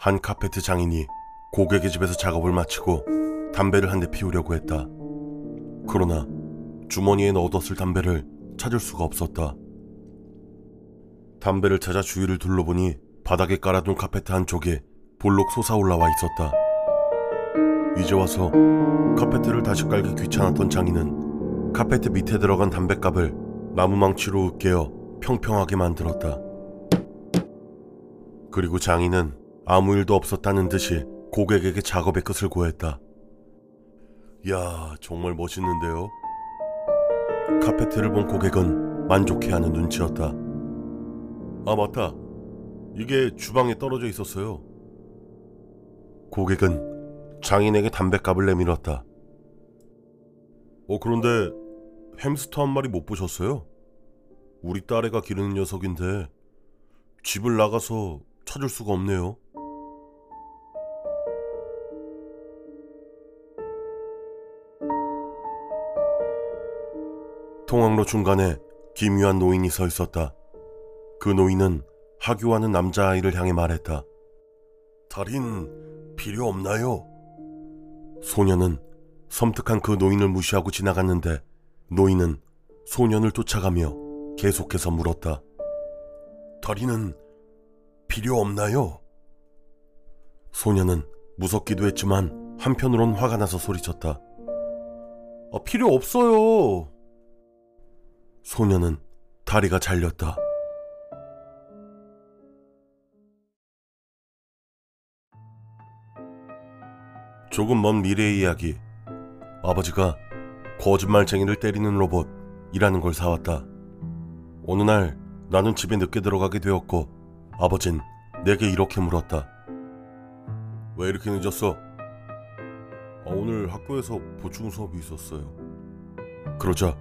한 카페트 장인이 고객의 집에서 작업을 마치고 담배를 한 대 피우려고 했다. 그러나 주머니에 넣어뒀을 담배를 찾을 수가 없었다. 담배를 찾아 주위를 둘러보니 바닥에 깔아둔 카페트 한쪽에 볼록 솟아올라와 있었다. 이제 와서 카페트를 다시 깔기 귀찮았던 장인은 카페트 밑에 들어간 담뱃갑을 나무망치로 으깨어 평평하게 만들었다. 그리고 장인은 아무 일도 없었다는 듯이 고객에게 작업의 끝을 고했다. 야, 정말 멋있는데요? 카페트를 본 고객은 만족해하는 눈치였다. 아, 맞다. 이게 주방에 떨어져 있었어요. 고객은 장인에게 담뱃갑을 내밀었다. 어, 그런데 햄스터 한 마리 못 보셨어요? 우리 딸애가 기르는 녀석인데 집을 나가서 찾을 수가 없네요. 통학로 중간에 기묘한 노인이 서 있었다. 그 노인은 하교하는 남자아이를 향해 말했다. 달인 필요 없나요? 소녀는 섬뜩한 그 노인을 무시하고 지나갔는데 노인은 소년을 쫓아가며 계속해서 물었다. 다리는 필요 없나요? 소녀는 무섭기도 했지만 한편으론 화가 나서 소리쳤다. 아, 필요 없어요. 소녀는 다리가 잘렸다. 조금 먼 미래의 이야기. 아버지가 거짓말쟁이를 때리는 로봇이라는 걸 사왔다. 어느 날 나는 집에 늦게 들어가게 되었고 아버진 내게 이렇게 물었다. 왜 이렇게 늦었어? 아, 오늘 학교에서 보충 수업이 있었어요. 그러자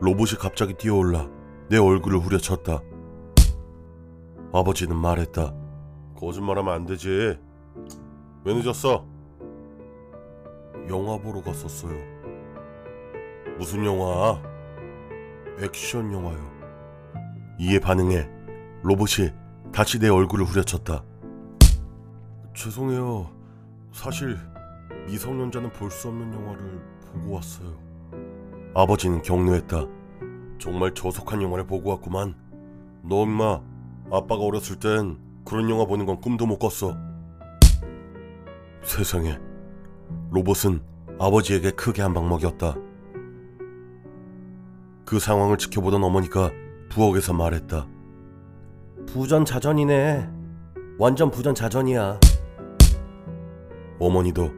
로봇이 갑자기 뛰어올라 내 얼굴을 후려쳤다. 아버지는 말했다. 거짓말하면 안 되지. 왜 늦었어? 영화 보러 갔었어요. 무슨 영화? 액션 영화요. 이에 반응해 로봇이 다시 내 얼굴을 후려쳤다. 죄송해요. 사실 미성년자는 볼 수 없는 영화를 보고 왔어요. 아버지는 격려했다. 정말 저속한 영화를 보고 왔구만. 너 엄마, 아빠가 어렸을 땐 그런 영화 보는 건 꿈도 못 꿨어. 세상에, 로봇은 아버지에게 크게 한 방 먹였다. 그 상황을 지켜보던 어머니가 부엌에서 말했다. 부전자전이네. 완전 부전자전이야. 어머니도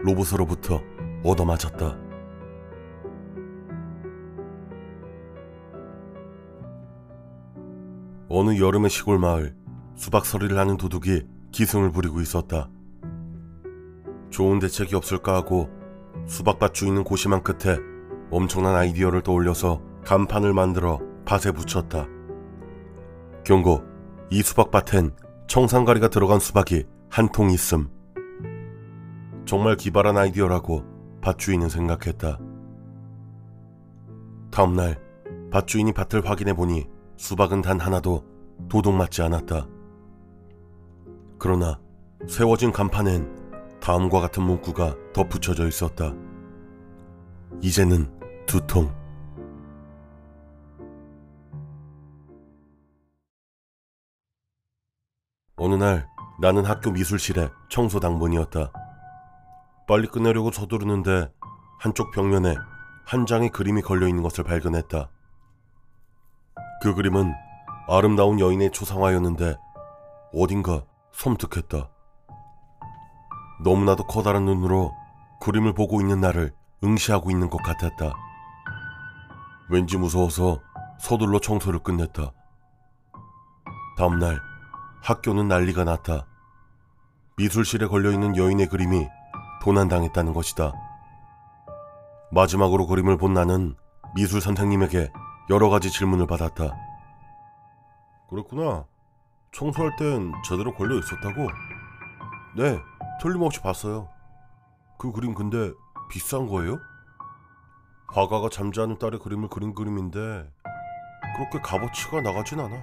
로봇으로부터 얻어맞았다. 어느 여름의 시골 마을 수박서리를 하는 도둑이 기승을 부리고 있었다. 좋은 대책이 없을까 하고 수박밭 주인은 고심한 끝에 엄청난 아이디어를 떠올려서 간판을 만들어 밭에 붙였다. 경고, 이 수박밭엔 청산가리가 들어간 수박이 한 통 있음. 정말 기발한 아이디어라고 밭주인은 생각했다. 다음날 밭주인이 밭을 확인해 보니 수박은 단 하나도 도둑 맞지 않았다. 그러나 세워진 간판엔 다음과 같은 문구가 덧붙여져 있었다. 이제는 두 통. 어느 날 나는 학교 미술실에 청소 당번이었다. 빨리 끝내려고 서두르는데 한쪽 벽면에 한 장의 그림이 걸려 있는 것을 발견했다. 그 그림은 아름다운 여인의 초상화였는데 어딘가 섬뜩했다. 너무나도 커다란 눈으로 그림을 보고 있는 나를 응시하고 있는 것 같았다. 왠지 무서워서 서둘러 청소를 끝냈다. 다음날 학교는 난리가 났다. 미술실에 걸려있는 여인의 그림이 도난당했다는 것이다. 마지막으로 그림을 본 나는 미술 선생님에게 여러 가지 질문을 받았다. 그렇구나. 청소할 땐 제대로 걸려 있었다고? 네, 틀림없이 봤어요. 그 그림 근데 비싼 거예요? 화가가 잠자는 딸의 그림을 그린 그림인데 그렇게 값어치가 나가진 않아.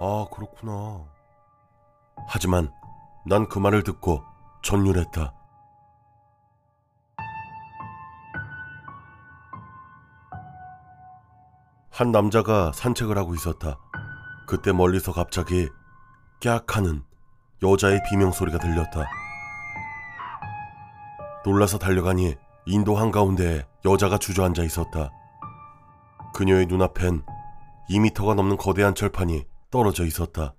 아, 그렇구나. 하지만 난 그 말을 듣고 전율했다. 한 남자가 산책을 하고 있었다. 그때 멀리서 갑자기 깍 하는 여자의 비명소리가 들렸다. 놀라서 달려가니 인도 한가운데에 여자가 주저앉아 있었다. 그녀의 눈앞엔 2미터가 넘는 거대한 철판이 떨어져 있었다.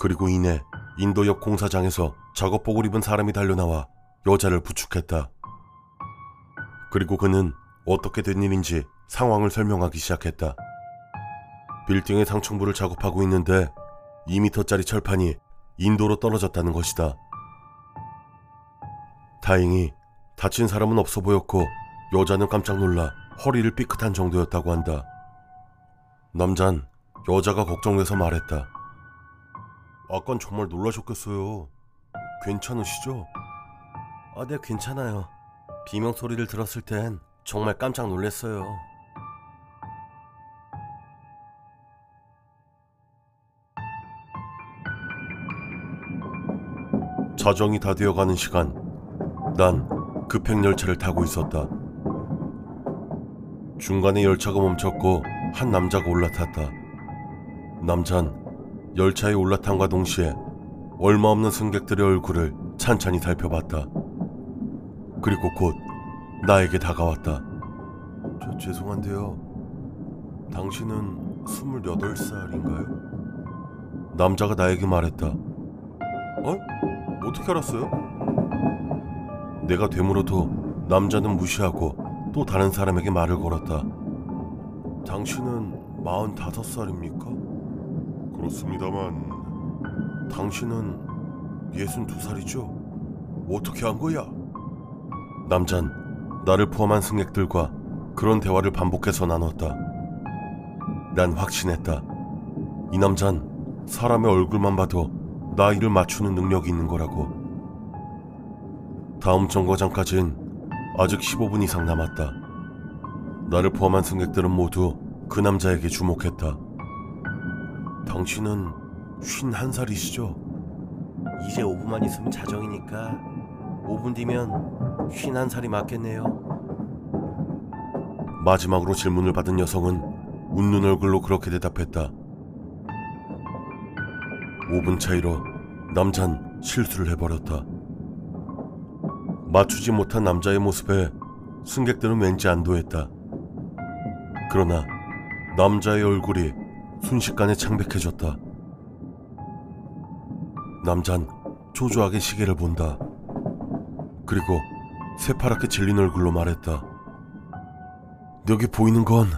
그리고 이내 인도 옆 공사장에서 작업복을 입은 사람이 달려나와 여자를 부축했다. 그리고 그는 어떻게 된 일인지 상황을 설명하기 시작했다. 빌딩의 상층부를 작업하고 있는데 2미터짜리 철판이 인도로 떨어졌다는 것이다. 다행히 다친 사람은 없어 보였고 여자는 깜짝 놀라 허리를 삐끗한 정도였다고 한다. 남잔 여자가 걱정돼서 말했다. 아깐 정말 놀라셨겠어요. 괜찮으시죠? 아, 네, 괜찮아요. 비명 소리를 들었을 땐 정말 깜짝 놀랐어요. 자정이 다 되어가는 시간, 난 급행열차를 타고 있었다. 중간에 열차가 멈췄고 한 남자가 올라탔다. 남잔 열차에 올라탄과 동시에 얼마 없는 승객들의 얼굴을 찬찬히 살펴봤다. 그리고 곧 나에게 다가왔다. 저 죄송한데요. 당신은 28살인가요? 남자가 나에게 말했다. 어? 어떻게 알았어요? 내가 되물어도 남자는 무시하고 또 다른 사람에게 말을 걸었다. 당신은 45살입니까? 그렇습니다만 당신은 62살이죠? 어떻게 한 거야? 남잔 나를 포함한 승객들과 그런 대화를 반복해서 나눴다. 난 확신했다. 이 남잔 사람의 얼굴만 봐도 나이를 맞추는 능력이 있는 거라고. 다음 정거장까진 아직 15분 이상 남았다. 나를 포함한 승객들은 모두 그 남자에게 주목했다. 당신은 51살이시죠? 이제 5분만 있으면 자정이니까 5분 뒤면 51살이 맞겠네요. 마지막으로 질문을 받은 여성은 웃는 얼굴로 그렇게 대답했다. 5분 차이로 남잔 실수를 해버렸다. 맞추지 못한 남자의 모습에 승객들은 왠지 안도했다. 그러나 남자의 얼굴이 순식간에 창백해졌다. 남잔 초조하게 시계를 본다. 그리고 새파랗게 질린 얼굴로 말했다. 여기 보이는 건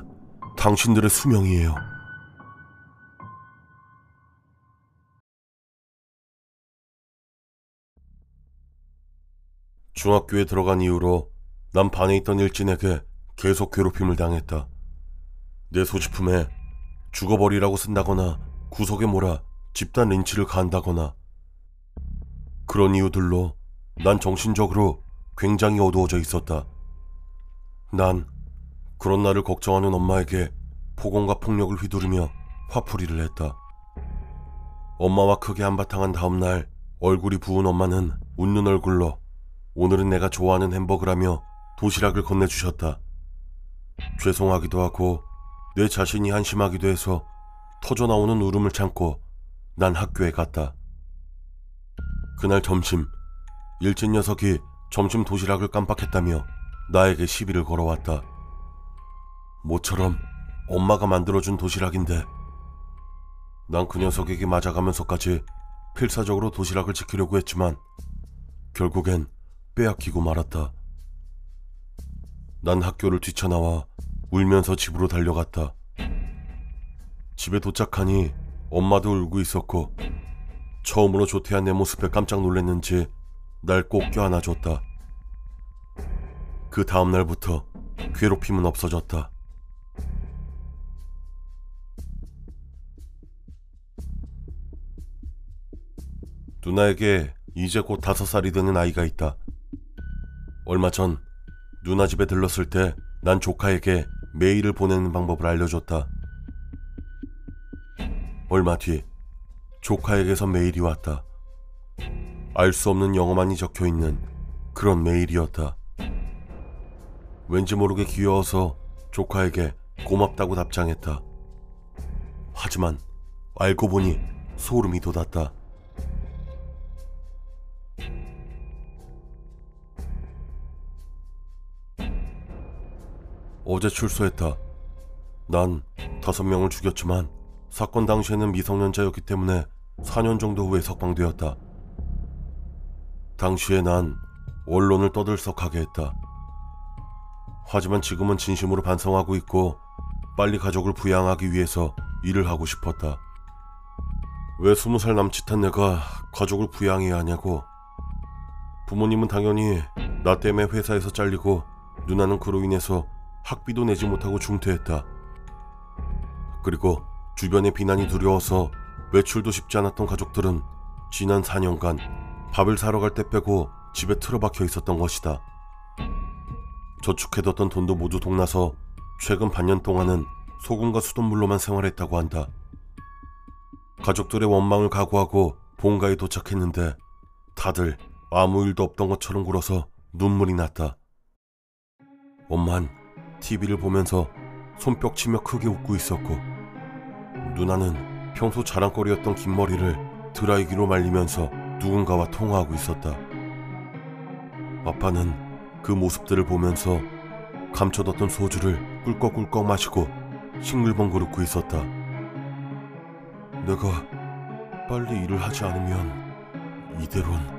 당신들의 수명이에요. 중학교에 들어간 이후로 난 반에 있던 일진에게 계속 괴롭힘을 당했다. 내 소지품에 죽어버리라고 쓴다거나 구석에 몰아 집단 린치를 가한다거나 그런 이유들로 난 정신적으로 굉장히 어두워져 있었다. 난 그런 나를 걱정하는 엄마에게 폭언과 폭력을 휘두르며 화풀이를 했다. 엄마와 크게 한바탕한 다음 날 얼굴이 부은 엄마는 웃는 얼굴로 오늘은 내가 좋아하는 햄버거라며 도시락을 건네주셨다. 죄송하기도 하고 내 자신이 한심하기도 해서 터져나오는 울음을 참고 난 학교에 갔다. 그날 점심 일진 녀석이 점심 도시락을 깜빡했다며 나에게 시비를 걸어왔다. 모처럼 엄마가 만들어준 도시락인데 난 그 녀석에게 맞아가면서까지 필사적으로 도시락을 지키려고 했지만 결국엔 빼앗기고 말았다. 난 학교를 뛰쳐나와 울면서 집으로 달려갔다. 집에 도착하니 엄마도 울고 있었고 처음으로 조퇴한 내 모습에 깜짝 놀랐는지 날 꼭 껴안아줬다. 그 다음 날부터 괴롭힘은 없어졌다. 누나에게 이제 곧 다섯 살이 되는 아이가 있다. 얼마 전 누나 집에 들렀을 때 난 조카에게 메일을 보내는 방법을 알려줬다. 얼마 뒤 조카에게서 메일이 왔다. 알 수 없는 영어만이 적혀 있는 그런 메일이었다. 왠지 모르게 귀여워서 조카에게 고맙다고 답장했다. 하지만 알고 보니 소름이 돋았다. 어제 출소했다. 난 다섯 명을 죽였지만 사건 당시에는 미성년자였기 때문에 4년 정도 후에 석방되었다. 당시에 난 원론을 떠들썩하게 했다. 하지만 지금은 진심으로 반성하고 있고 빨리 가족을 부양하기 위해서 일을 하고 싶었다. 왜 스무 살 남짓한 내가 가족을 부양해야 하냐고. 부모님은 당연히 나 때문에 회사에서 잘리고 누나는 그로 인해서 학비도 내지 못하고 중퇴했다. 그리고 주변의 비난이 두려워서 외출도 쉽지 않았던 가족들은 지난 4년간 밥을 사러 갈 때 빼고 집에 틀어박혀 있었던 것이다. 저축해뒀던 돈도 모두 동나서 최근 반년 동안은 소금과 수돗물로만 생활했다고 한다. 가족들의 원망을 각오하고 본가에 도착했는데 다들 아무 일도 없던 것처럼 굴어서 눈물이 났다. 엄만 TV를 보면서 손뼉 치며 크게 웃고 있었고 누나는 평소 자랑거리였던 긴 머리를 드라이기로 말리면서 누군가와 통화하고 있었다. 아빠는 그 모습들을 보면서 감춰뒀던 소주를 꿀꺽꿀꺽 마시고 싱글벙글 웃고 있었다. 내가 빨리 일을 하지 않으면 이대로는